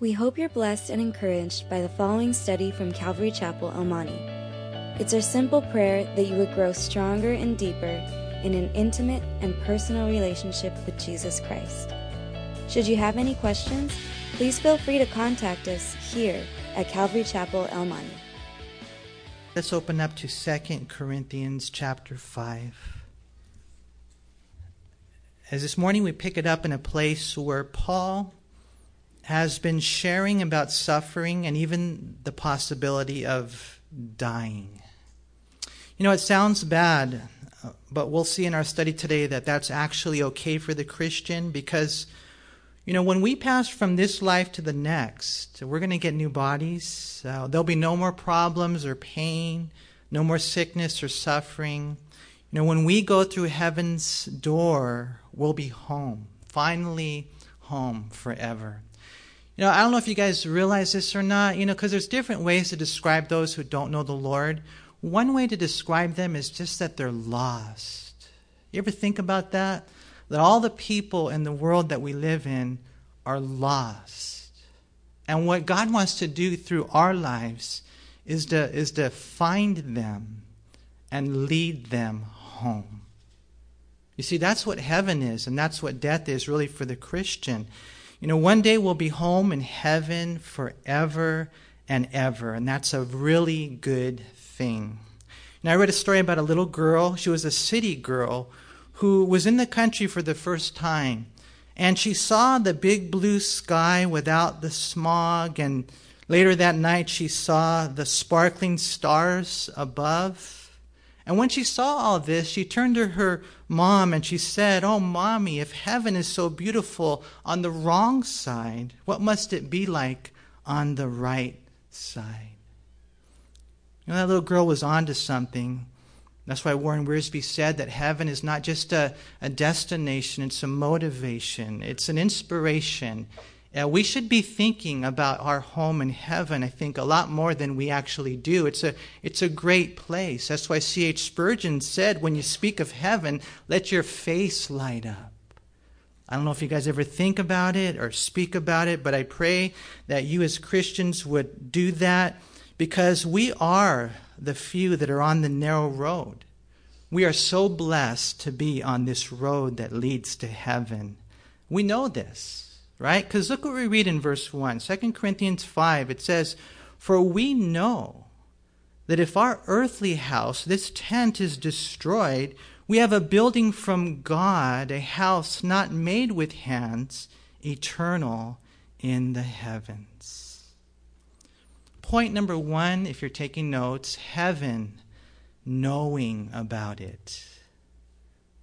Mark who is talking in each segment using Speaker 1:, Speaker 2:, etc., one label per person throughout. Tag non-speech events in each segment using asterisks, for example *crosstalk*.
Speaker 1: We hope you're blessed and encouraged by the following study from Calvary Chapel, El Monte. It's our simple prayer that you would grow stronger and deeper in an intimate and personal relationship with Jesus Christ. Should you have any questions, please feel free to contact us here at Calvary Chapel, El Monte.
Speaker 2: Let's open up to 2 Corinthians chapter 5. As this morning we pick it up in a place where Paul has been sharing about suffering and even the possibility of dying. You know, it sounds bad, but we'll see in our study today that that's actually okay for the Christian because, you know, when we pass from this life to the next, we're going to get new bodies. Uh, there'll be no more problems or pain, no more sickness or suffering. You know, when we go through heaven's door, we'll be home, finally home forever. You know, I don't know if you guys realize this or not, you know, because there's different ways to describe those who don't know the Lord. One way to describe them is just that they're lost. You ever think about that? That all the people in the world that we live in are lost. And what God wants to do through our lives is to, is to find them and lead them home. You see, that's what heaven is, and that's what death is really for the Christian. You know, one day we'll be home in heaven forever and ever, and that's a really good thing. Now, I read a story about a little girl. She was a city girl who was in the country for the first time, and she saw the big blue sky without the smog, and later that night she saw the sparkling stars above. And when she saw all this, she turned to her mom and she said, Oh, mommy, if heaven is so beautiful on the wrong side, what must it be like on the right side? You know, that little girl was on to something. That's why Warren Wiersbe said that heaven is not just a, a destination, it's a motivation, it's an inspiration. Uh, we should be thinking about our home in heaven, I think, a lot more than we actually do. It's a, it's a great place. That's why C.H. Spurgeon said, when you speak of heaven, let your face light up. I don't know if you guys ever think about it or speak about it, but I pray that you as Christians would do that because we are the few that are on the narrow road. We are so blessed to be on this road that leads to heaven. We know this right? Because look what we read in verse 1, 2 Corinthians 5. It says, For we know that if our earthly house, this tent, is destroyed, we have a building from God, a house not made with hands, eternal in the heavens. Point number one, if you're taking notes, heaven, knowing about it.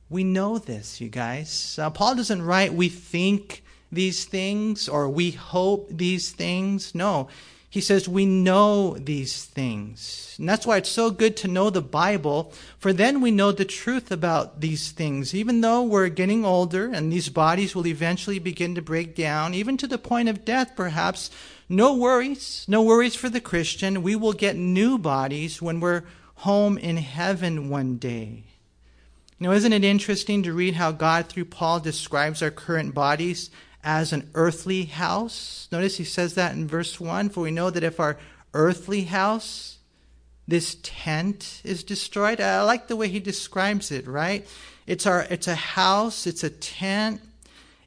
Speaker 2: We know this, you guys. Uh, Paul doesn't write, we think these things or we hope these things. No. He says we know these things. And that's why it's so good to know the Bible, for then we know the truth about these things. Even though we're getting older and these bodies will eventually begin to break down, even to the point of death perhaps, no worries. No worries for the Christian. We will get new bodies when we're home in heaven one day. Know, isn't it interesting to read how God, through Paul, describes our current bodies as an earthly house. Notice he says that in verse 1 For we know that if our earthly house, this tent, is destroyed, I like the way he describes it, right? It's, our, it's a house, it's a tent,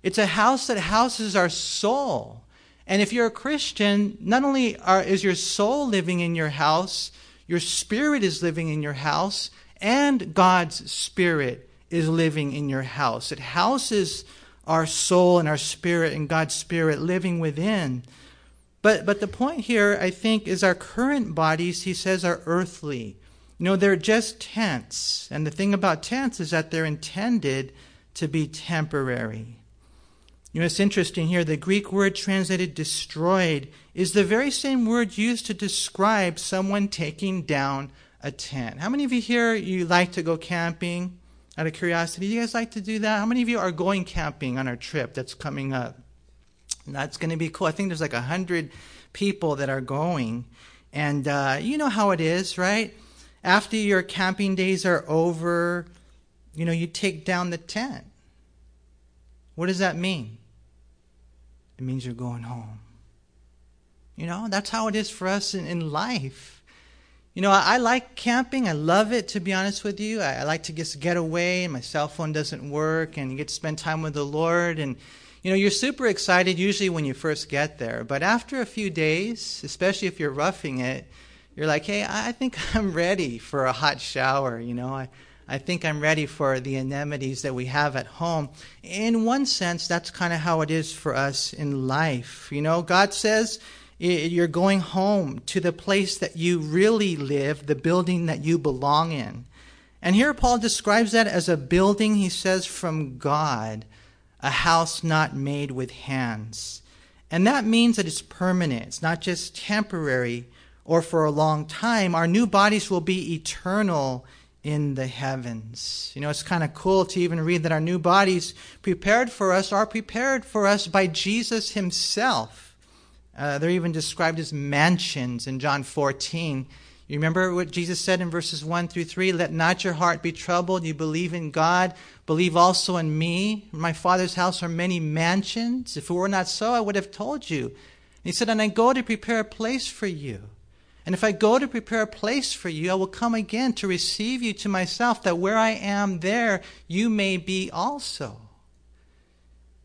Speaker 2: it's a house that houses our soul. And if you're a Christian, not only are, is your soul living in your house, your spirit is living in your house, and God's spirit is living in your house. It houses our soul and our spirit and God's spirit living within. But, but the point here, I think, is our current bodies, he says, are earthly. You know, they're just tents. And the thing about tents is that they're intended to be temporary. You know, it's interesting here. The Greek word translated destroyed is the very same word used to describe someone taking down a tent. How many of you here you like to go camping? Out of curiosity, you guys like to do that? How many of you are going camping on our trip that's coming up? That's going to be cool. I think there's like a hundred people that are going, and uh, you know how it is, right? After your camping days are over, you know you take down the tent. What does that mean? It means you're going home. You know, that's how it is for us in, in life. You know, I, I, like camping. I love it, to be honest with you. I, I like to just get away, and my cell phone doesn't work, and you get to spend time with the Lord. And, you know, you're super excited usually when you first get there. But after a few days, especially if you're roughing it, you're like, hey, I think *laughs* I'm ready for a hot shower. You know, I, I think I'm ready for the anemones that we have at home. In one sense, that's kind of how it is for us in life. You know, God says you're going home to the place that you really live, the building that you belong in. And here Paul describes that as a building, he says, from God, a house not made with hands. And that means that it's permanent, it's not just temporary or for a long time. Our new bodies will be eternal in the heavens. You know, it's kind of cool to even read that our new bodies prepared for us are prepared for us by Jesus himself. Uh, they're even described as mansions in John 14. You remember what Jesus said in verses 1 through 3? Let not your heart be troubled. You believe in God, believe also in me. In my Father's house are many mansions. If it were not so, I would have told you. And he said, And I go to prepare a place for you. And if I go to prepare a place for you, I will come again to receive you to myself, that where I am, there you may be also.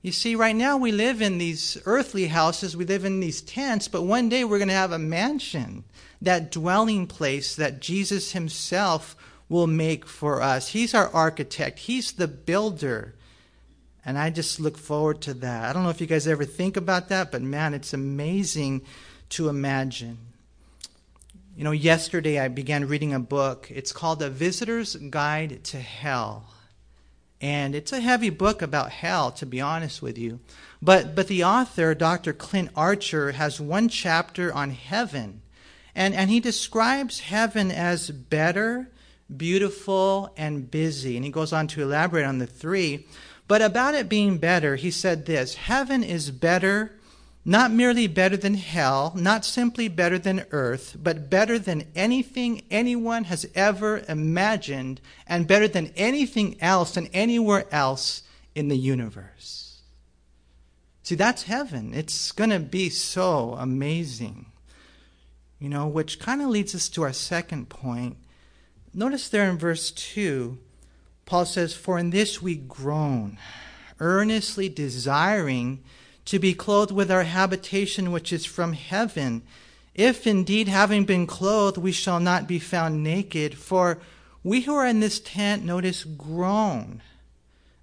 Speaker 2: You see, right now we live in these earthly houses, we live in these tents, but one day we're going to have a mansion, that dwelling place that Jesus Himself will make for us. He's our architect, He's the builder. And I just look forward to that. I don't know if you guys ever think about that, but man, it's amazing to imagine. You know, yesterday I began reading a book. It's called A Visitor's Guide to Hell. And it's a heavy book about hell, to be honest with you. But, but the author, Dr. Clint Archer, has one chapter on heaven. And, and he describes heaven as better, beautiful, and busy. And he goes on to elaborate on the three. But about it being better, he said this Heaven is better not merely better than hell, not simply better than earth, but better than anything anyone has ever imagined, and better than anything else and anywhere else in the universe. See, that's heaven. It's going to be so amazing. You know, which kind of leads us to our second point. Notice there in verse 2, Paul says, For in this we groan, earnestly desiring to be clothed with our habitation which is from heaven. If indeed, having been clothed, we shall not be found naked, for we who are in this tent, notice, groan,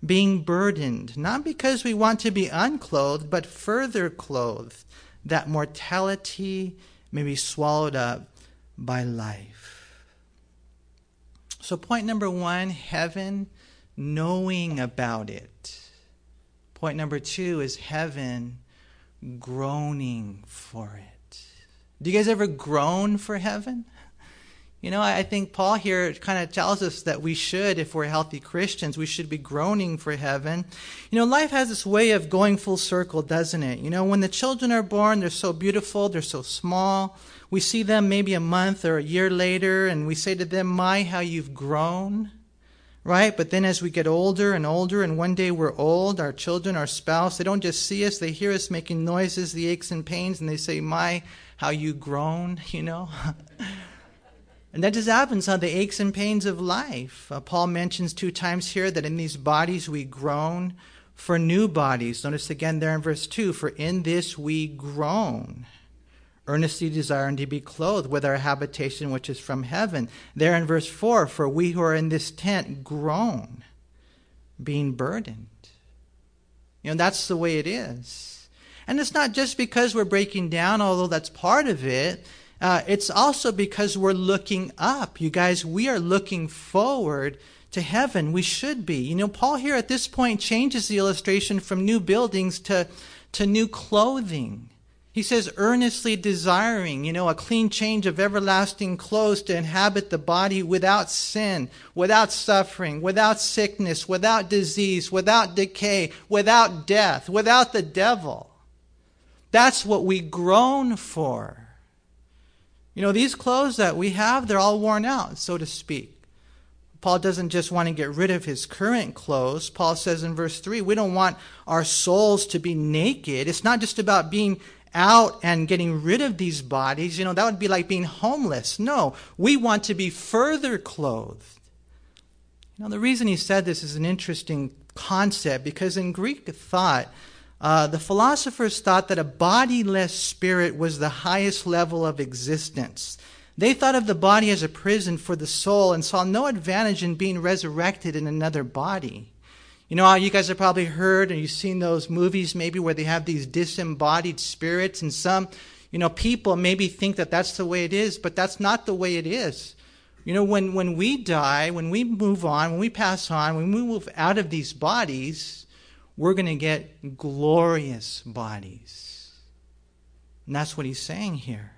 Speaker 2: being burdened, not because we want to be unclothed, but further clothed, that mortality may be swallowed up by life. So, point number one heaven, knowing about it. Point number two is heaven groaning for it. Do you guys ever groan for heaven? You know, I think Paul here kind of tells us that we should, if we're healthy Christians, we should be groaning for heaven. You know, life has this way of going full circle, doesn't it? You know, when the children are born, they're so beautiful, they're so small. We see them maybe a month or a year later, and we say to them, My, how you've grown right? But then as we get older and older, and one day we're old, our children, our spouse, they don't just see us, they hear us making noises, the aches and pains, and they say, My, how you groan, *laughs* you know? *laughs* and that just happens on the aches and pains of life. Uh, Paul mentions two times here that in these bodies we groan for new bodies. Notice again there in verse 2 For in this we groan earnestly desiring to be clothed with our habitation which is from heaven. There in verse 4, for we who are in this tent groan, being burdened. You know, that's the way it is. And it's not just because we're breaking down, although that's part of it. Uh, it's also because we're looking up. You guys, we are looking forward to heaven. We should be. You know, Paul here at this point changes the illustration from new buildings to, to new clothing. He says, earnestly desiring, you know, a clean change of everlasting clothes to inhabit the body without sin, without suffering, without sickness, without disease, without decay, without death, without the devil. That's what we groan for. You know, these clothes that we have, they're all worn out, so to speak. Paul doesn't just want to get rid of his current clothes. Paul says in verse 3, we don't want our souls to be naked. It's not just about being out and getting rid of these bodies, you know, that would be like being homeless. No, we want to be further clothed. Know, the reason he said this is an interesting concept because in Greek thought, uh, the philosophers thought that a bodiless spirit was the highest level of existence. They thought of the body as a prison for the soul and saw no advantage in being resurrected in another body. You know, how you guys have probably heard and you've seen those movies maybe where they have these disembodied spirits, and some, you know, people maybe think that that's the way it is, but that's not the way it is. You know, when, when we die, when we move on, when we pass on, when we move out of these bodies, we're going to get glorious bodies. And that's what he's saying here.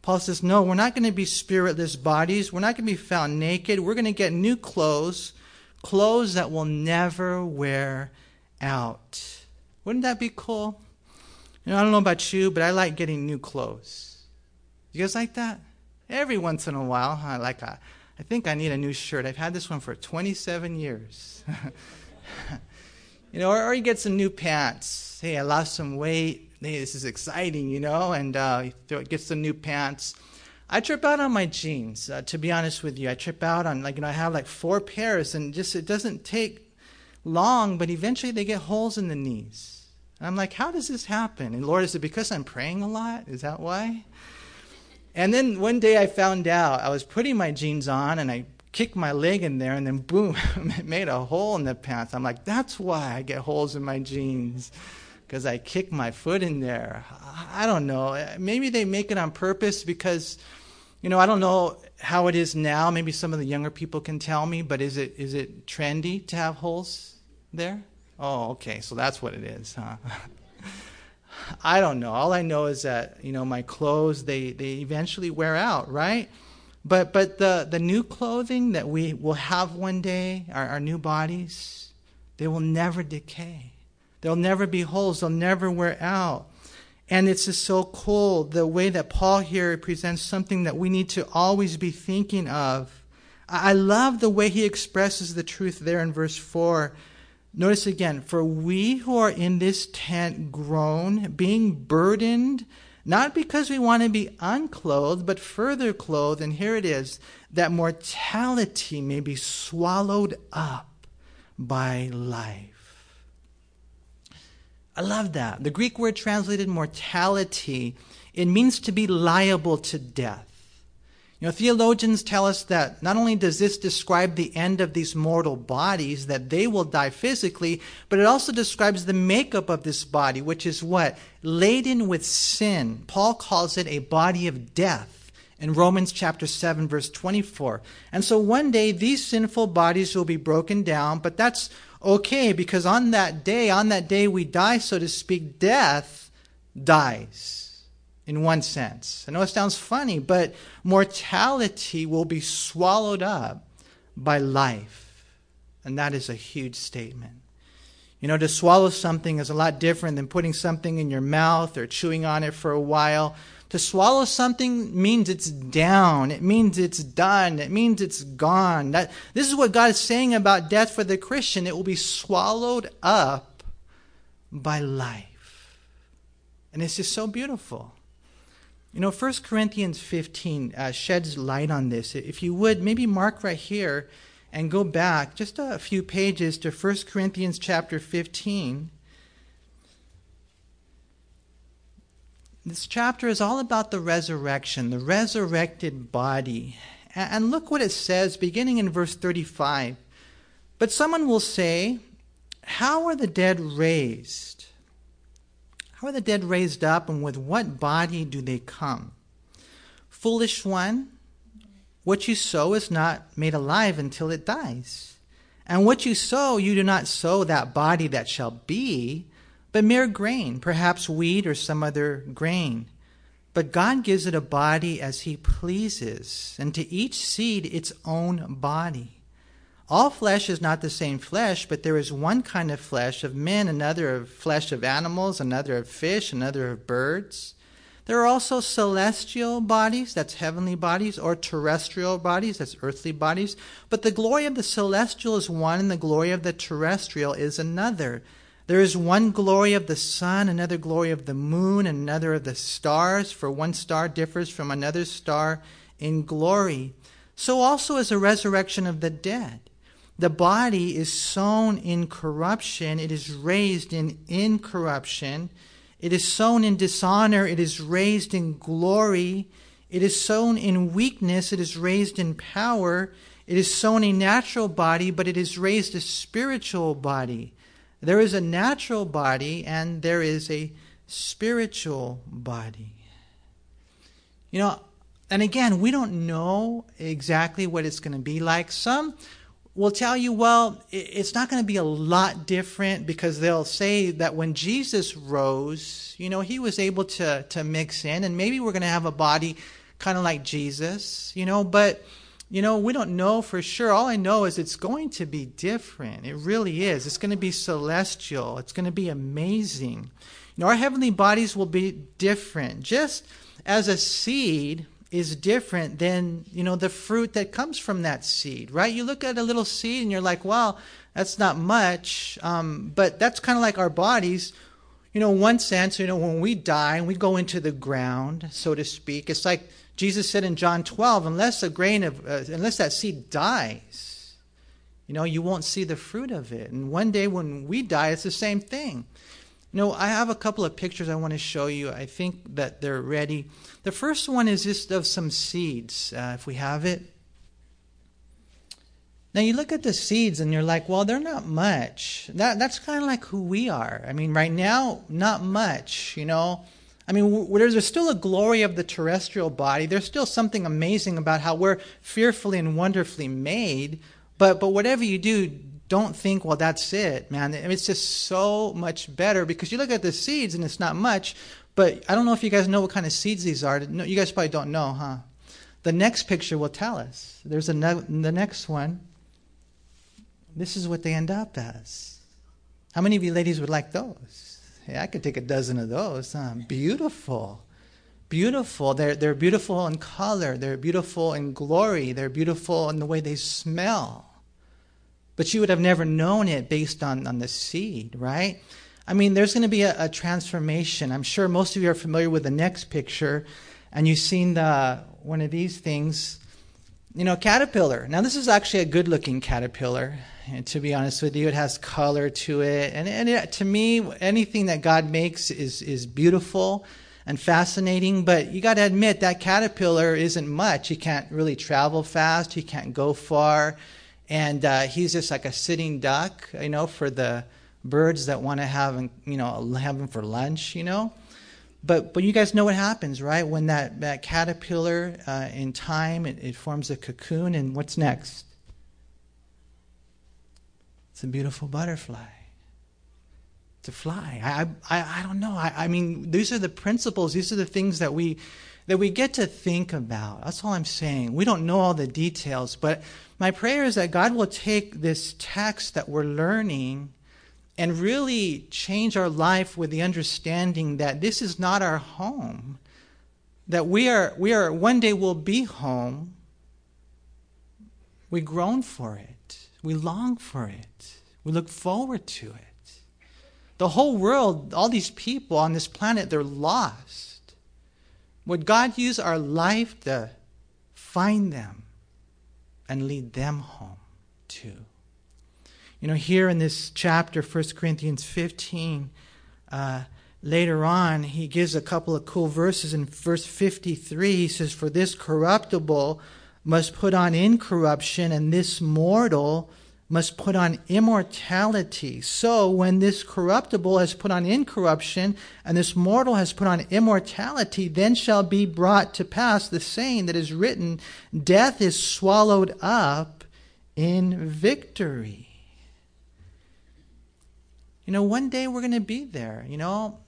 Speaker 2: Paul says, No, we're not going to be spiritless bodies. We're not going to be found naked. We're going to get new clothes clothes that will never wear out. Wouldn't that be cool? You know, I don't know about you, but I like getting new clothes. You guys like that? Every once in a while, I like a, I think I need a new shirt. I've had this one for 27 years. *laughs* you know, or, or, you get some new pants. Hey, I lost some weight. Hey, this is exciting, you know, and uh, get some new pants. I trip out on my jeans, uh, to be honest with you. I trip out on, like, you know, I have like four pairs, and just it doesn't take long, but eventually they get holes in the knees. And I'm like, how does this happen? And Lord, is it because I'm praying a lot? Is that why? And then one day I found out I was putting my jeans on and I kicked my leg in there, and then boom, *laughs* it made a hole in the pants. I'm like, that's why I get holes in my jeans because I kicked my foot in there. I don't know. Maybe they make it on purpose because you know, I don't know how it is now. Maybe some of the younger people can tell me, but is it is it trendy to have holes there? Oh, okay. So that's what it is, huh? *laughs* I don't know. All I know is that, you know, my clothes they they eventually wear out, right? But but the the new clothing that we will have one day, our, our new bodies, they will never decay. There'll never be holes, they'll never wear out. And it's just so cool the way that Paul here presents something that we need to always be thinking of. I love the way he expresses the truth there in verse 4. Notice again, for we who are in this tent groan, being burdened, not because we want to be unclothed, but further clothed, and here it is, that mortality may be swallowed up by life. I love that. The Greek word translated mortality, it means to be liable to death. You know, theologians tell us that not only does this describe the end of these mortal bodies, that they will die physically, but it also describes the makeup of this body, which is what? Laden with sin. Paul calls it a body of death in Romans chapter 7 verse 24. And so one day these sinful bodies will be broken down, but that's okay because on that day, on that day we die, so to speak, death dies in one sense. I know it sounds funny, but mortality will be swallowed up by life. And that is a huge statement. You know, to swallow something is a lot different than putting something in your mouth or chewing on it for a while. To swallow something means it's down. It means it's done. It means it's gone. That, this is what God is saying about death for the Christian. It will be swallowed up by life. And it's just so beautiful. You know, 1 Corinthians 15 uh, sheds light on this. If you would, maybe mark right here and go back just a few pages to 1 Corinthians chapter 15. This chapter is all about the resurrection, the resurrected body. And look what it says beginning in verse 35. But someone will say, How are the dead raised? How are the dead raised up, and with what body do they come? Foolish one, what you sow is not made alive until it dies. And what you sow, you do not sow that body that shall be, but mere grain, perhaps wheat or some other grain. But God gives it a body as He pleases, and to each seed its own body. All flesh is not the same flesh, but there is one kind of flesh of men, another of flesh of animals, another of fish, another of birds. There are also celestial bodies, that's heavenly bodies, or terrestrial bodies, that's earthly bodies. But the glory of the celestial is one, and the glory of the terrestrial is another. There is one glory of the sun, another glory of the moon, and another of the stars, for one star differs from another star in glory. So also is the resurrection of the dead. The body is sown in corruption, it is raised in incorruption. It is sown in dishonor, it is raised in glory. It is sown in weakness, it is raised in power. It is sown a natural body, but it is raised a spiritual body. There is a natural body and there is a spiritual body. You know, and again, we don't know exactly what it's going to be like. Some will tell you, well, it's not going to be a lot different because they'll say that when Jesus rose, you know, he was able to, to mix in, and maybe we're going to have a body kind of like Jesus, you know, but you know, we don't know for sure. All I know is it's going to be different. It really is. It's going to be celestial. It's going to be amazing. You know, our heavenly bodies will be different. Just as a seed is different than, you know, the fruit that comes from that seed, right? You look at a little seed and you're like, wow, that's not much. Um, but that's kind of like our bodies. You know, one sense, you know, when we die and we go into the ground, so to speak, it's like Jesus said in John 12, unless a grain of, uh, unless that seed dies, you know, you won't see the fruit of it. And one day when we die, it's the same thing. You know, I have a couple of pictures I want to show you. I think that they're ready. The first one is just of some seeds, uh, if we have it. Now you look at the seeds and you're like, well, they're not much. That that's kind of like who we are. I mean, right now, not much. You know, I mean, there's still a glory of the terrestrial body. There's still something amazing about how we're fearfully and wonderfully made. But, but whatever you do, don't think, well, that's it, man. It's just so much better because you look at the seeds and it's not much. But I don't know if you guys know what kind of seeds these are. You guys probably don't know, huh? The next picture will tell us. There's a ne- the next one. This is what they end up as. How many of you ladies would like those? Hey, I could take a dozen of those. Huh? Beautiful. Beautiful. They're, they're beautiful in color. They're beautiful in glory. They're beautiful in the way they smell. But you would have never known it based on, on the seed, right? I mean, there's going to be a, a transformation. I'm sure most of you are familiar with the next picture, and you've seen the, one of these things. You know, caterpillar. Now, this is actually a good looking caterpillar. And to be honest with you, it has color to it. And, and it, to me, anything that God makes is, is beautiful and fascinating. But you got to admit, that caterpillar isn't much. He can't really travel fast, he can't go far. And uh, he's just like a sitting duck, you know, for the birds that want to have, him, you know, have him for lunch, you know. But, but you guys know what happens, right? When that, that caterpillar, uh, in time, it, it forms a cocoon, and what's next? It's a beautiful butterfly. To fly. I, I, I don't know. I, I mean, these are the principles. These are the things that we that we get to think about. That's all I'm saying. We don't know all the details, but my prayer is that God will take this text that we're learning and really change our life with the understanding that this is not our home. That we are we are one day will be home. We groan for it. We long for it. We look forward to it. The whole world, all these people on this planet, they're lost. Would God use our life to find them and lead them home too? You know, here in this chapter, 1 Corinthians 15, uh, later on, he gives a couple of cool verses. In verse 53, he says, For this corruptible must put on incorruption, and this mortal must put on immortality. So, when this corruptible has put on incorruption, and this mortal has put on immortality, then shall be brought to pass the saying that is written Death is swallowed up in victory. You know, one day we're going to be there. You know,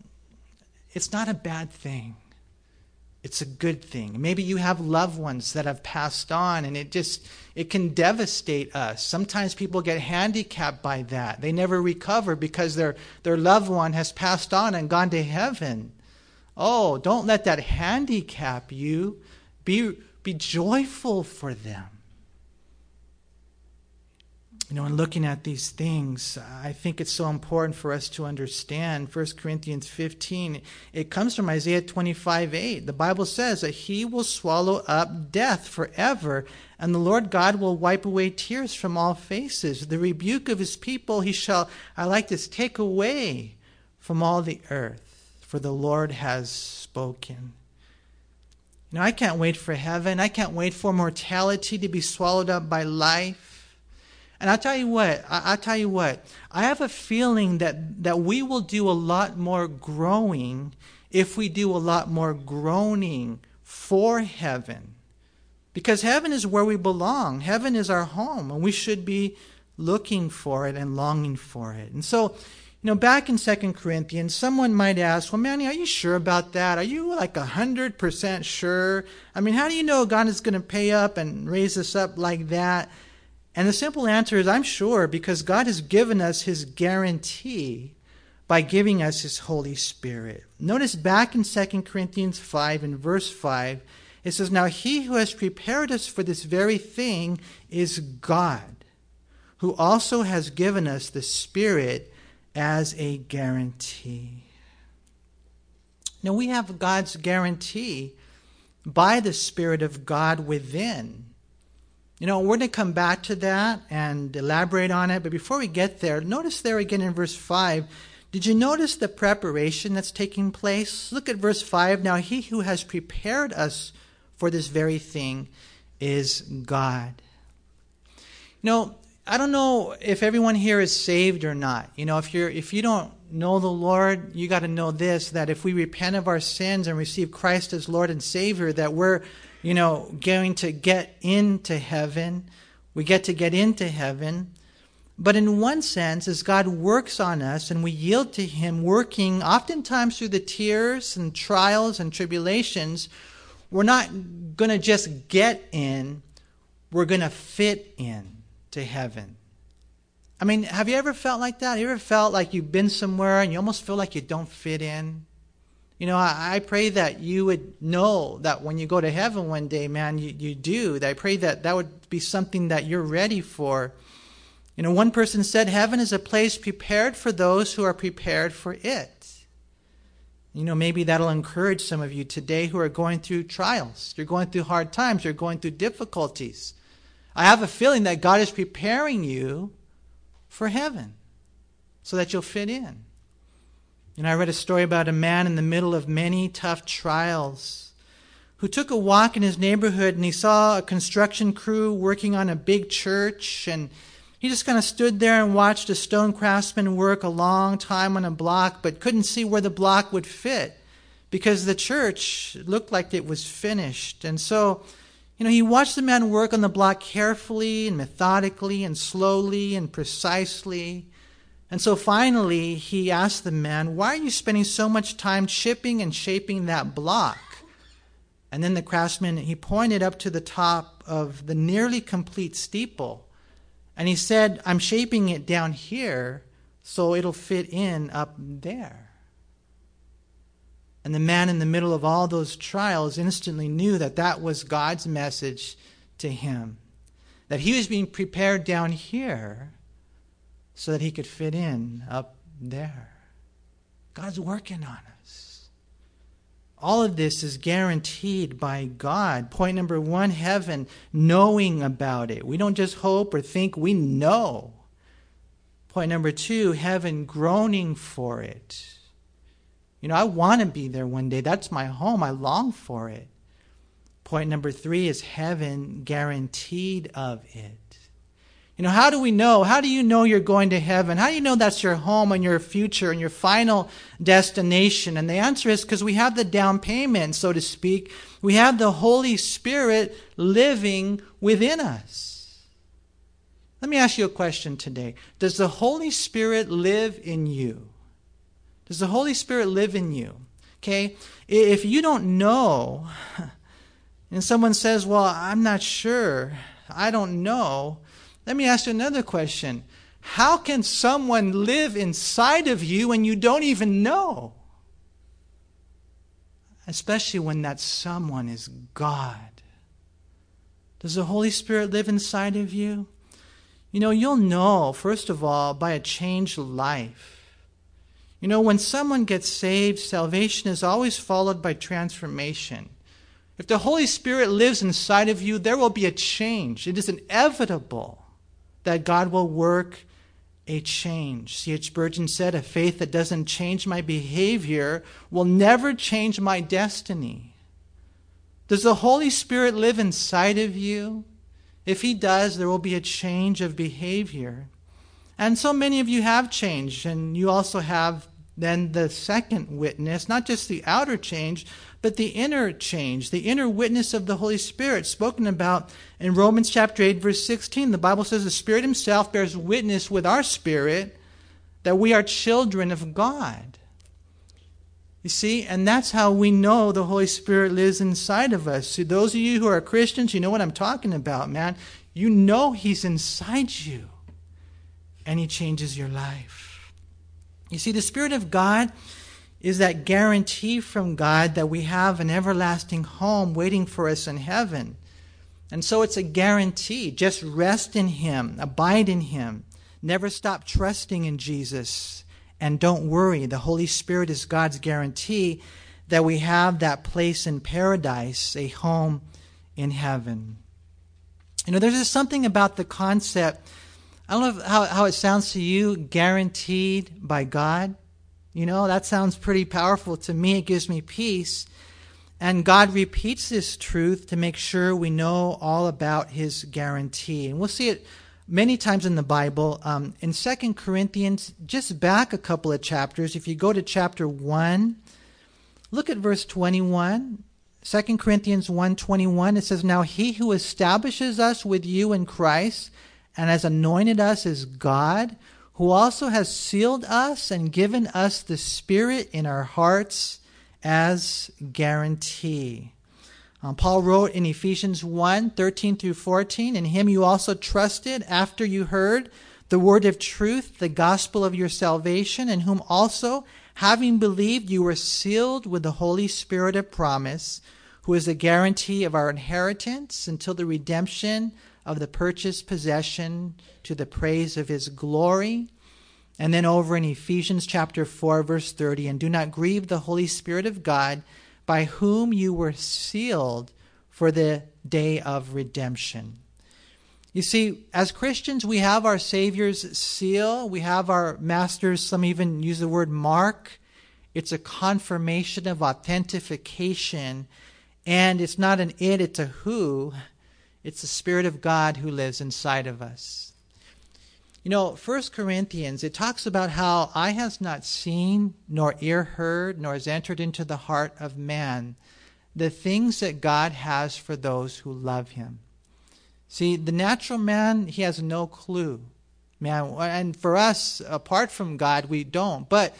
Speaker 2: it's not a bad thing it's a good thing. Maybe you have loved ones that have passed on and it just it can devastate us. Sometimes people get handicapped by that. They never recover because their their loved one has passed on and gone to heaven. Oh, don't let that handicap you. Be be joyful for them. You know, in looking at these things, I think it's so important for us to understand 1 Corinthians 15. It comes from Isaiah 25 8. The Bible says that he will swallow up death forever, and the Lord God will wipe away tears from all faces. The rebuke of his people he shall, I like this, take away from all the earth, for the Lord has spoken. You know, I can't wait for heaven. I can't wait for mortality to be swallowed up by life. And I tell you what, I, I tell you what, I have a feeling that, that we will do a lot more growing if we do a lot more groaning for heaven. Because heaven is where we belong. Heaven is our home, and we should be looking for it and longing for it. And so, you know, back in Second Corinthians, someone might ask, Well, Manny, are you sure about that? Are you like a 100% sure? I mean, how do you know God is going to pay up and raise us up like that? And the simple answer is I'm sure because God has given us his guarantee by giving us his Holy Spirit. Notice back in 2 Corinthians 5 and verse 5, it says, Now he who has prepared us for this very thing is God, who also has given us the Spirit as a guarantee. Now we have God's guarantee by the Spirit of God within. You know, we're going to come back to that and elaborate on it, but before we get there, notice there again in verse 5. Did you notice the preparation that's taking place? Look at verse 5. Now, he who has prepared us for this very thing is God. You know, I don't know if everyone here is saved or not. You know, if you're if you don't know the Lord, you got to know this that if we repent of our sins and receive Christ as Lord and Savior, that we're you know, going to get into heaven. We get to get into heaven. But in one sense, as God works on us and we yield to Him, working oftentimes through the tears and trials and tribulations, we're not going to just get in, we're going to fit in to heaven. I mean, have you ever felt like that? You ever felt like you've been somewhere and you almost feel like you don't fit in? You know, I, I, pray that you would know that when you go to heaven one day, man, you, you do. I pray that that would be something that you're ready for. You know, one person said, Heaven is a place prepared for those who are prepared for it. You know, maybe that'll encourage some of you today who are going through trials. You're going through hard times. You're going through difficulties. I have a feeling that God is preparing you for heaven so that you'll fit in. And I read a story about a man in the middle of many tough trials who took a walk in his neighborhood and he saw a construction crew working on a big church and he just kind of stood there and watched a stone craftsman work a long time on a block but couldn't see where the block would fit because the church looked like it was finished. And so, you know, he watched the man work on the block carefully and methodically and slowly and precisely. And so finally, he asked the man, Why are you spending so much time chipping and shaping that block? And then the craftsman, he pointed up to the top of the nearly complete steeple. And he said, I'm shaping it down here so it'll fit in up there. And the man in the middle of all those trials instantly knew that that was God's message to him. That he was being prepared down here so that he could fit in up there. God's working on us. All of this is guaranteed by God. Point number one heaven, knowing about it. We don't just hope or think, we know. Point number two heaven, groaning for it. You know, I want to be there one day. That's my home. I long for it. Point number three is heaven, guaranteed of it. You know, how do we know? How do you know you're going to heaven? How do you know that's your home and your future and your final destination? And the answer is because we have the down payment, so to speak. We have the Holy Spirit living within us. Let me ask you a question today. Does the Holy Spirit live in you? Does the Holy Spirit live in you? Okay? If you don't know, *laughs* and someone says, Well, I'm not sure, I don't know let me ask you another question. How can someone live inside of you and you don't even know? Especially when that someone is God. Does the Holy Spirit live inside of? You you know, you'll know, first of all, by a changed life. You know, when someone gets saved, salvation is always followed by transformation. If the Holy Spirit lives inside of you, there will be a change. It is inevitable that God will work a change. C.H. Spurgeon said, A faith that doesn't change my behavior will never change my destiny. Does the Holy Spirit live inside of you? If He does, there will be a change of behavior. And so many of you have changed, and you also have then the second witness, not just the outer change, but the inner change, the inner witness of the Holy Spirit, spoken about in Romans chapter 8, verse 16. The Bible says the Spirit Himself bears witness with our spirit that we are children of God. You see, and that's how we know the Holy Spirit lives inside of us. See, those of you who are Christians, you know what I'm talking about, man. You know He's inside you, and He changes your life. You see, the Spirit of God is that guarantee from God that we have an everlasting home waiting for us in heaven. And so it's a guarantee. Just rest in Him, abide in Him, never stop trusting in Jesus. And don't worry, the Holy Spirit is God's guarantee that we have that place in paradise, a home in heaven. You know, there's just something about the concept, I don't know how, how it sounds to you, guaranteed by God. You know, that sounds pretty powerful to me. It gives me peace. And God repeats this truth to make sure we know all about his guarantee. And we'll see it many times in the Bible. Um, in Second Corinthians, just back a couple of chapters, if you go to chapter 1, look at verse 21. 2 Corinthians 1:21 it says now he who establishes us with you in Christ and has anointed us is God who also has sealed us and given us the Spirit in our hearts as guarantee. Um, Paul wrote in Ephesians 1 13 through 14, In him you also trusted after you heard the word of truth, the gospel of your salvation, in whom also, having believed, you were sealed with the Holy Spirit of promise, who is the guarantee of our inheritance until the redemption of the purchased possession to the praise of his glory. And then over in Ephesians chapter 4, verse 30, and do not grieve the Holy Spirit of God, by whom you were sealed for the day of redemption. You see, as Christians, we have our Savior's seal, we have our Master's, some even use the word mark. It's a confirmation of authentication, and it's not an it, it's a who. It's the Spirit of God who lives inside of us. You know, First Corinthians, it talks about how eye has not seen, nor ear heard, nor has entered into the heart of man the things that God has for those who love him. See, the natural man, he has no clue. Man, and for us, apart from God, we don't. But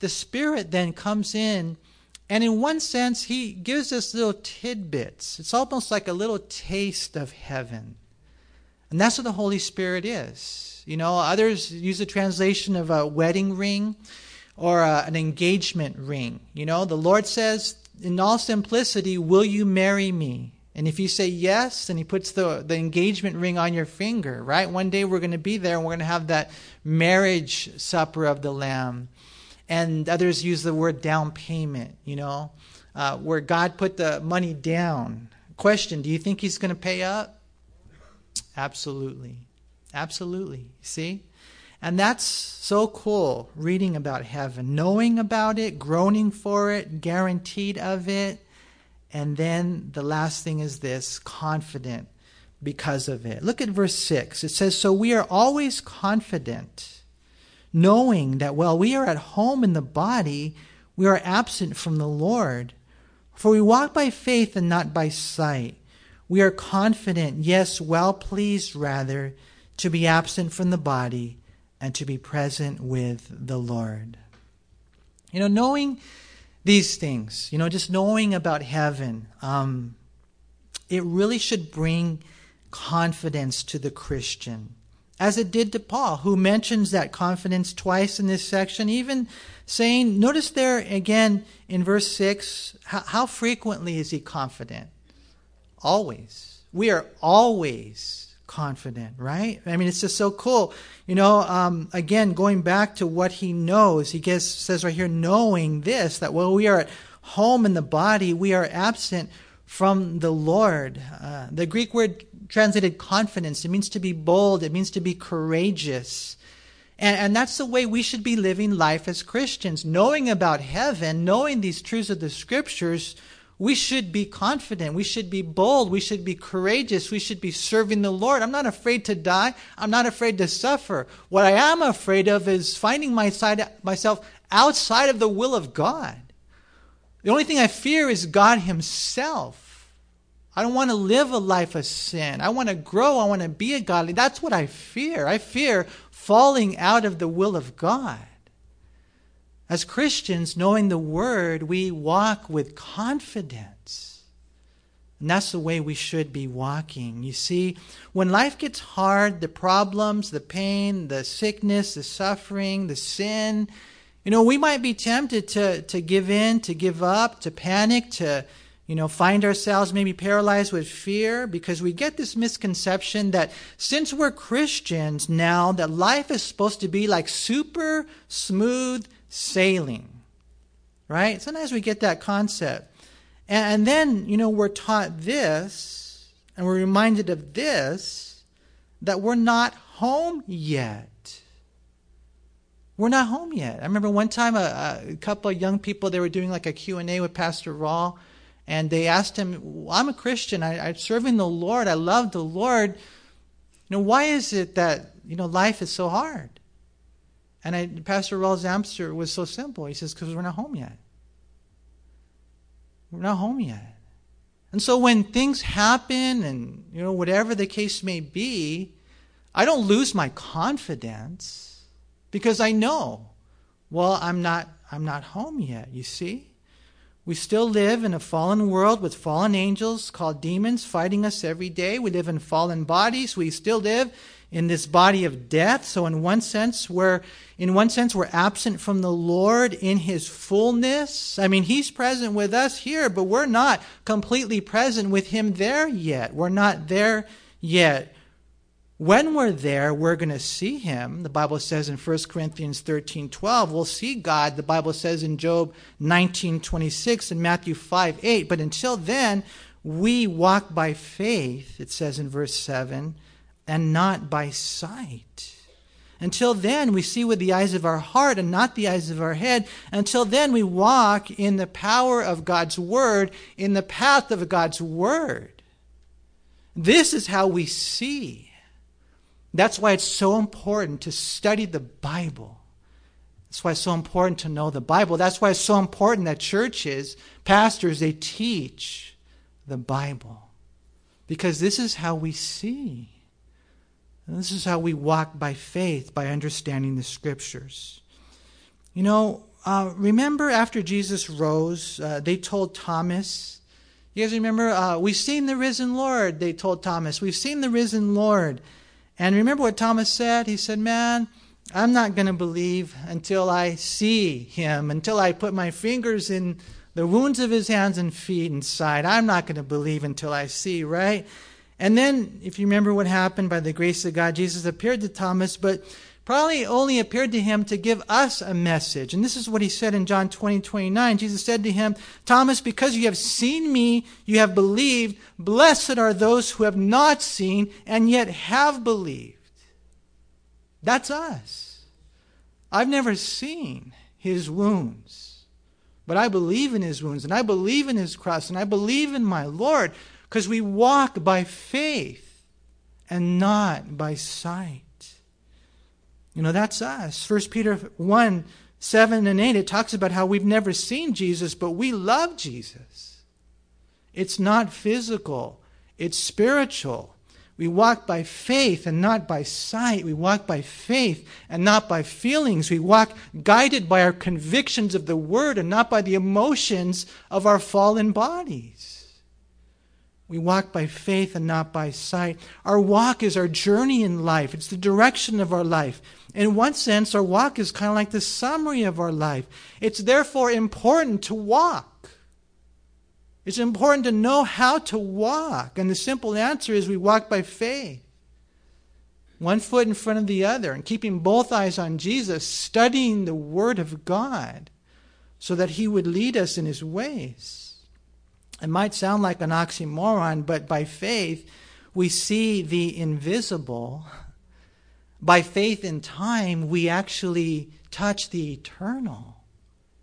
Speaker 2: the Spirit then comes in and in one sense, he gives us little tidbits. It's almost like a little taste of heaven. And that's what the Holy Spirit is. You know, others use the translation of a wedding ring or a, an engagement ring. You know, the Lord says, in all simplicity, Will you marry me? And if you say yes, then he puts the, the engagement ring on your finger, right? One day we're going to be there and we're going to have that marriage supper of the Lamb and others use the word down payment, you know, uh, where God put the money down. Question Do you think He's going to pay up? Absolutely. Absolutely. See? And that's so cool reading about heaven, knowing about it, groaning for it, guaranteed of it. And then the last thing is this confident because of it. Look at verse 6. It says, So we are always confident knowing that while we are at home in the body, we are absent from the Lord. For we walk by faith and not by sight. We are confident, yes, well pleased rather, to be absent from the body and to be present with the Lord. You know, knowing these things, you know, just knowing about heaven, um, it really should bring confidence to the Christian as it did to Paul, who mentions that confidence twice in this section, even saying, notice there again in verse 6, how, how frequently is he confident? Always. We are always confident, right? I mean, it's just so cool. You know, um, again, going back to what he knows, he gets, says right here, knowing this, that while we are at home in the body, we are absent from the Lord. Uh, the Greek word translated confidence, it means to be bold, it means to be courageous. And, and that's the way we should be living life as Christians. Knowing about heaven, knowing these truths of the scriptures, we should be confident. We should be bold. We should be courageous. We should be serving the Lord. I'm not afraid to die. I'm not afraid to suffer. What I am afraid of is finding my side, myself outside of the will of God. The only thing I fear is God Himself. I don't want to live a life of sin. I want to grow. I want to be a godly. That's what I fear. I fear falling out of the will of God. As Christians, knowing the Word, we walk with confidence. And that's the way we should be walking. You see, when life gets hard, the problems, the pain, the sickness, the suffering, the sin, you know, we might be tempted to, to give in, to give up, to panic, to, you know, find ourselves maybe paralyzed with fear because we get this misconception that since we're Christians now, that life is supposed to be like super smooth sailing. Right? Sometimes we get that concept. And, then, you know, we're taught this, and we're reminded of this, that we're not home yet. We're not home yet. I remember one time a, a couple of young people, they were doing like a Q&A with Pastor Raul, and they asked him, I'm a Christian. I, I'm serving the Lord. I love the Lord. You know, why is it that, you know, life is so hard? And I, Pastor Raul's answer was so simple. He says, because we're not home yet. We're not home yet. And so when things happen and, you know, whatever the case may be, I don't lose my confidence because I know, well, I'm not, I'm not home yet, you see? We still live in a fallen world with fallen angels called demons fighting us every day. We live in fallen bodies. We still live in this body of death. So in one sense, we're in one sense we're absent from the Lord in his fullness. I mean, he's present with us here, but we're not completely present with him there yet. We're not there yet. When we're there, we're going to see him. The Bible says in 1 Corinthians 13 12, we'll see God. The Bible says in Job 19 26 and Matthew 5 8. But until then, we walk by faith, it says in verse 7 and not by sight. Until then, we see with the eyes of our heart and not the eyes of our head. Until then, we walk in the power of God's Word, in the path of God's Word. This is how we see. That's why it's so important to study the Bible. That's why it's so important to know the Bible. That's why it's so important that churches, pastors, they teach the Bible. Because this is how we see. And this is how we walk by faith, by understanding the scriptures. You know, uh, remember after Jesus rose, uh, they told Thomas, you guys remember, uh, we've seen the risen Lord, they told Thomas. We've seen the risen Lord. And remember what Thomas said? He said, Man, I'm not going to believe until I see him, until I put my fingers in the wounds of his hands and feet inside. I'm not going to believe until I see, right? And then, if you remember what happened by the grace of God, Jesus appeared to Thomas, but probably only appeared to him to give us a message. And this is what he said in John 20, 29. Jesus said to him, Thomas, because you have seen me, you have believed. Blessed are those who have not seen and yet have believed. That's us. I've never seen his wounds, but I believe in his wounds, and I believe in his cross, and I believe in my Lord. Because we walk by faith and not by sight. You know, that's us. 1 Peter 1 7 and 8, it talks about how we've never seen Jesus, but we love Jesus. It's not physical, it's spiritual. We walk by faith and not by sight. We walk by faith and not by feelings. We walk guided by our convictions of the Word and not by the emotions of our fallen bodies. We walk by faith and not by sight. Our walk is our journey in life, it's the direction of our life. In one sense, our walk is kind of like the summary of our life. It's therefore important to walk. It's important to know how to walk. And the simple answer is we walk by faith. one foot in front of the other and keeping both eyes on Jesus, studying the Word of God so that He would lead us in His ways. It might sound like an oxymoron, but by faith, we see the invisible. By faith in time, we actually touch the eternal.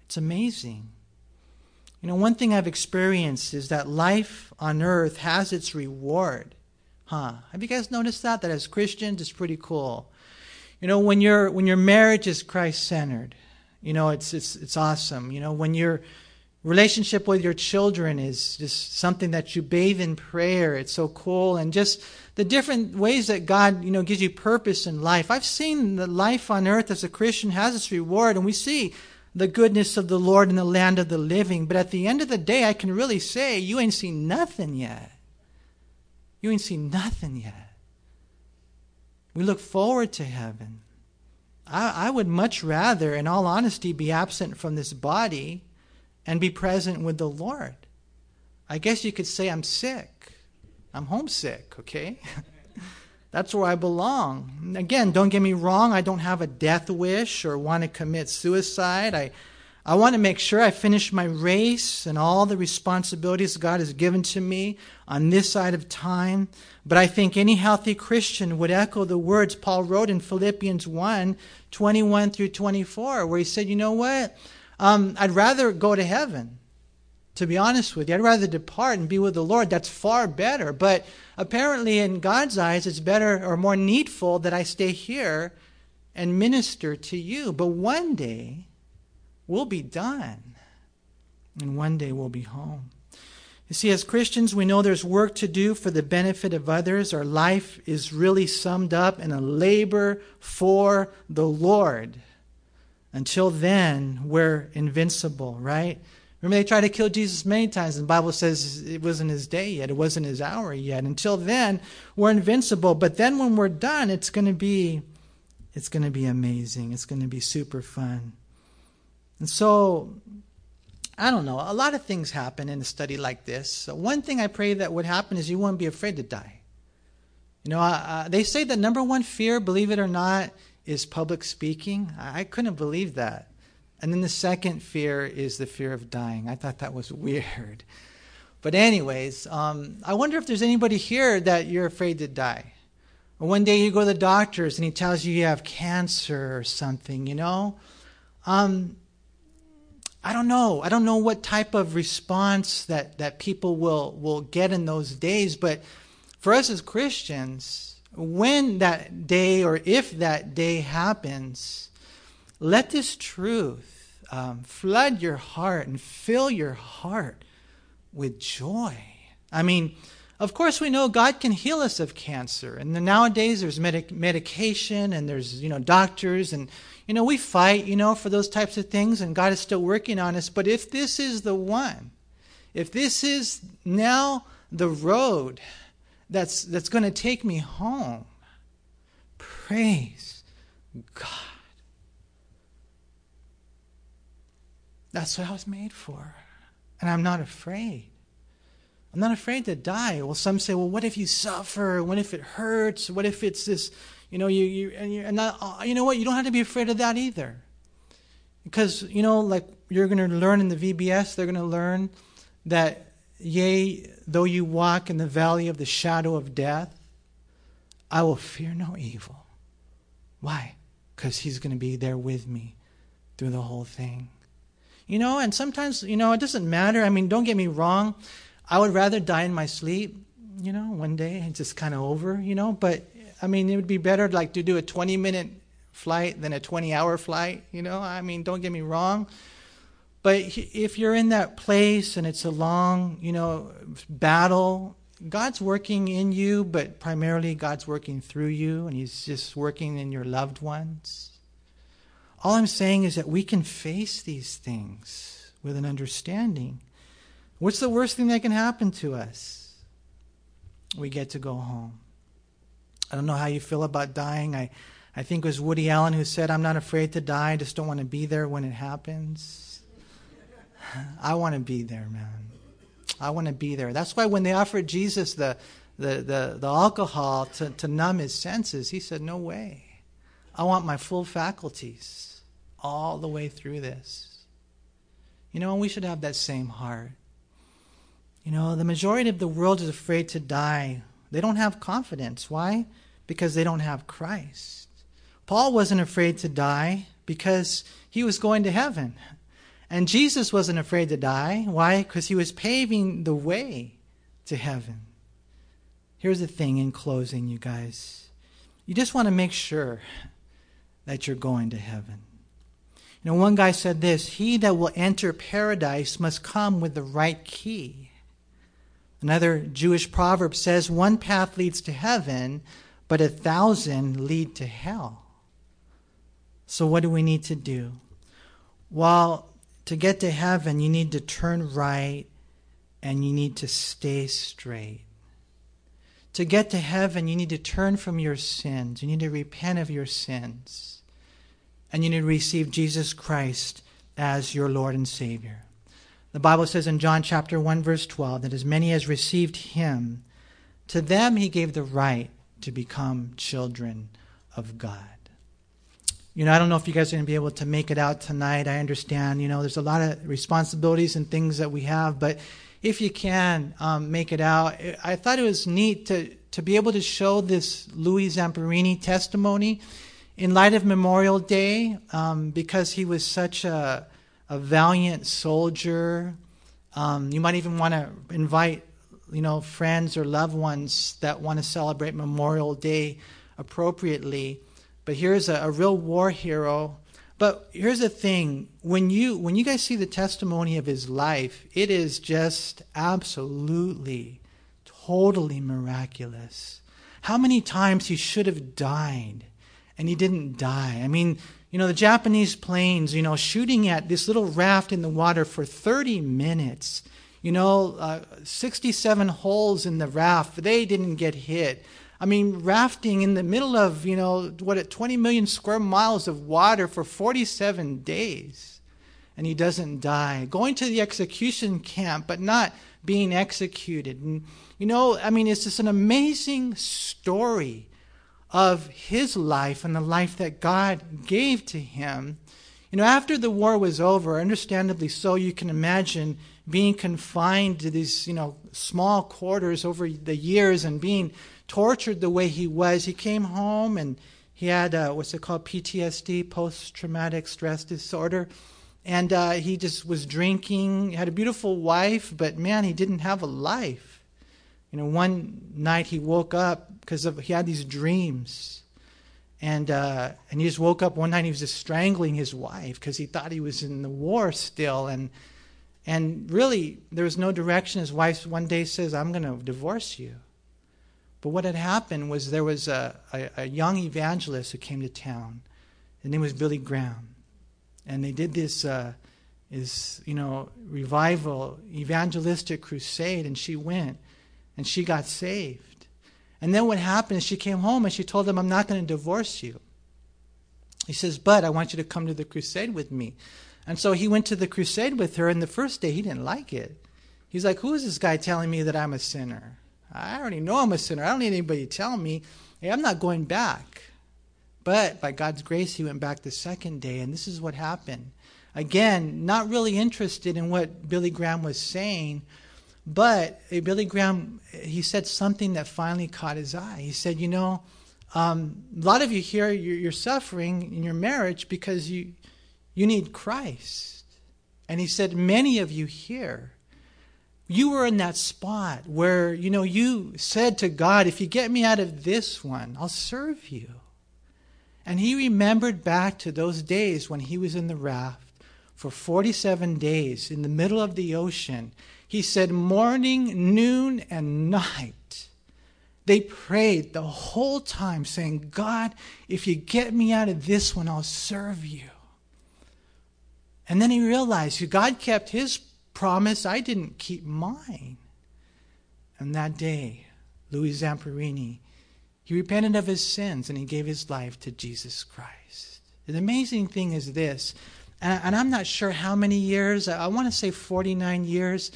Speaker 2: It's amazing. You know, one thing I've experienced is that life on earth has its reward. Huh. Have you guys noticed that? That as Christians, it's pretty cool. You know, when your when your marriage is Christ centered, you know, it's it's it's awesome. You know, when your relationship with your children is just something that you bathe in prayer, it's so cool. And just the different ways that God, you know, gives you purpose in life. I've seen that life on earth as a Christian has its reward, and we see the goodness of the Lord in the land of the living. But at the end of the day, I can really say, you ain't seen nothing yet. You ain't seen nothing yet. We look forward to heaven. I, I would much rather, in all honesty, be absent from this body and be present with the Lord. I guess you could say I'm sick. I'm homesick, okay? *laughs* That's where I belong. Again, don't get me wrong, I don't have a death wish or want to commit suicide. I, I want to make sure I finish my race and all the responsibilities God has given to me on this side of time. But I think any healthy Christian would echo the words Paul wrote in Philippians 1 21 through 24, where he said, You know what? Um, I'd rather go to heaven to be honest with you. I'd rather depart and be with the Lord. That's far better. But apparently, in God's eyes, it's better or more needful that I stay here and minister to you. But one day, we'll be done. And one day, we'll be home. You see, as Christians, we know there's work to do for the benefit of others. Our life is really summed up in a labor for the Lord. Until then, we're invincible, right? Remember, they tried to kill Jesus many times, and the Bible says it wasn't his day yet, it wasn't his hour yet. Until then, we're invincible. But then when we're done, it's going to be it's going to be amazing. It's going to be super fun. And so, I don't know. A lot of things happen in a study like this. So one thing I pray that would happen is you won't be afraid to die. You know, uh, they say the number one fear, believe it or not, is public speaking. I couldn't believe that. And then the second fear is the fear of dying. I thought that was *laughs* weird. But, anyways, um, I wonder if there's anybody here that you're afraid to die. Or one day you go to the doctors and he tells you you have cancer or something, you know? Um, I don't know. I don't know what type of response that, that people will, will get in those days. But for us as Christians, when that day or if that day happens, let this truth um, flood your heart and fill your heart with joy. I mean, of course, we know God can heal us of cancer, and nowadays there's medic- medication and there's you know doctors, and you know we fight you know for those types of things, and God is still working on us. But if this is the one, if this is now the road that's that's going to take me home, praise God. That's what I was made for. And I'm not afraid. I'm not afraid to die. Well, some say, well, what if you suffer? What if it hurts? What if it's this, you know, you, you, and, you, and not, uh, you know what? You don't have to be afraid of that either. Because, you know, like you're going to learn in the VBS, they're going to learn that, yea, though you walk in the valley of the shadow of death, I will fear no evil. Why? Because he's going to be there with me through the whole thing. You know, and sometimes, you know, it doesn't matter. I mean, don't get me wrong. I would rather die in my sleep, you know, one day and just kind of over, you know, but I mean, it would be better like to do a 20 minute flight than a 20 hour flight, you know? I mean, don't get me wrong. But if you're in that place and it's a long, you know, battle, God's working in you, but primarily God's working through you, and He's just working in your loved ones. All I'm saying is that we can face these things with an understanding. What's the worst thing that can happen to us? We get to go home. I don't know how you feel about dying. I, I think it was Woody Allen who said, I'm not afraid to die, I just don't want to be there when it happens. I want to be there, man. I want to be there. That's why when they offered Jesus the, the, the, the alcohol to, to numb his senses. He said, No way. I want my full faculties all the way through this. You know, we should have that same heart. You know, the majority of the world is afraid to die. They don't have confidence. Why? Because they don't have Christ. Paul wasn't afraid to die because he was going to heaven. And Jesus wasn't afraid to die. Why? Because he was paving the way to heaven. Here's the thing in closing, you guys. You just want to make sure that you're going to heaven. You know, one guy said this He that will enter paradise must come with the right key. Another Jewish proverb says, One path leads to heaven, but a thousand lead to hell. So, what do we need to do? Well, to get to heaven, you need to turn right and you need to stay straight. To get to heaven, you need to turn from your sins. You need to repent of your sins. And you need to receive Jesus Christ as your Lord and Savior. The Bible says in John chapter 1 verse 12 that as many as received him to them he gave the right to become children of God. You know, I don't know if you guys are going to be able to make it out tonight. I understand, you know, there's a lot of responsibilities and things that we have, but if you can um, make it out, I thought it was neat to, to be able to show this Louis Zamperini testimony in light of Memorial Day um, because he was such a, a valiant soldier. Um, you might even want to invite, you know, friends or loved ones that want to celebrate Memorial Day appropriately. But here's a, a real war hero but here's the thing: when you when you guys see the testimony of his life, it is just absolutely, totally miraculous. How many times he should have died, and he didn't die. I mean, you know, the Japanese planes, you know, shooting at this little raft in the water for 30 minutes. You know, uh, 67 holes in the raft. They didn't get hit. I mean, rafting in the middle of, you know, what, 20 million square miles of water for 47 days. And he doesn't die. Going to the execution camp, but not being executed. And, you know, I mean, it's just an amazing story of his life and the life that God gave to him. You know, after the war was over, understandably so, you can imagine being confined to these, you know, small quarters over the years and being tortured the way he was. He came home and he had uh, what's it called PTSD, post traumatic stress disorder, and uh, he just was drinking. Had a beautiful wife, but man, he didn't have a life. You know, one night he woke up because he had these dreams, and uh, and he just woke up one night. he was just strangling his wife because he thought he was in the war still, and and really there was no direction. His wife one day says, "I'm going to divorce you." But what had happened was there was a, a, a young evangelist who came to town. His name was Billy Graham. And they did this, uh, this, you know, revival, evangelistic crusade, and she went and she got saved. And then what happened is she came home and she told him, I'm not going to divorce you. He says, But I want you to come to the crusade with me. And so he went to the crusade with her, and the first day he didn't like it. He's like, Who is this guy telling me that I'm a sinner? I already know I'm a sinner. I don't need anybody to tell me. Hey, I'm not going back. But by God's grace, he went back the second day, and this is what happened. Again, not really interested in what Billy Graham was saying, but Billy Graham, he said something that finally caught his eye. He said, You know, um, a lot of you here, you're, you're suffering in your marriage because you, you need Christ. And he said, Many of you here, you were in that spot where, you know, you said to God, if you get me out of this one, I'll serve you. And he remembered back to those days when he was in the raft for 47 days in the middle of the ocean. He said, morning, noon, and night. They prayed the whole time, saying, God, if you get me out of this one, I'll serve you. And then he realized God kept his promise, I didn't keep mine. And that day, Louis Zamperini, he repented of his sins and he gave his life to Jesus Christ. The amazing thing is this And, I'm not sure how many years, I, want to say 49 years,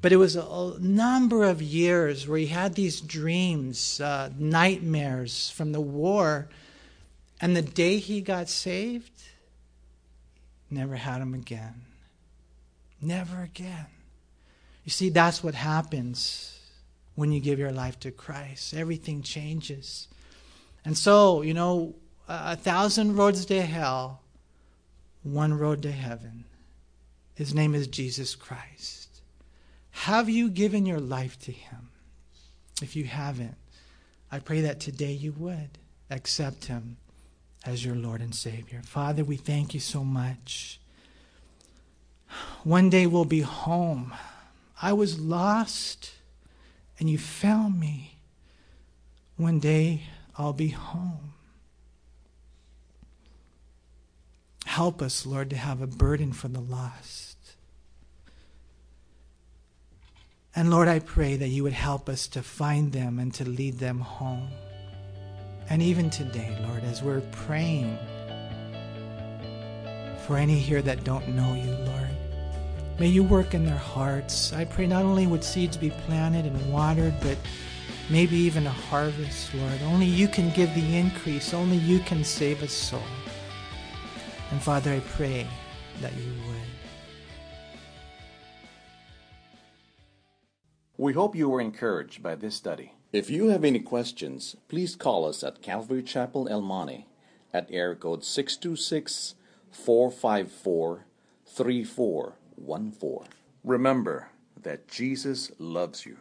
Speaker 2: but it was a, number of years where he had these dreams, uh, nightmares from the war. And the day he got saved, never had them again. Never again. You see, that's what happens when you give your life to Christ. Everything changes. And so, you know, a thousand roads to hell, one road to heaven. His name is Jesus Christ. Have you given your life to him? If you haven't, I pray that today you would accept him as your Lord and Savior. Father, we thank you so much. One day we'll be home. I was lost and you found me. One day I'll be home. Help us, Lord, to have a burden for the lost. And Lord, I pray that you would help us to find them and to lead them home. And even today, Lord, as we're praying for any here that don't know you, Lord, may you work in their hearts. I pray not only would seeds be planted and watered, but maybe even a harvest, Lord. Only you can give the increase, only you can save a soul. And Father, I pray that you would.
Speaker 3: We hope you were encouraged by this study.
Speaker 4: If you have any questions, please call us at Calvary Chapel El Monte at air code 626 454 3414.
Speaker 3: Remember that Jesus loves you.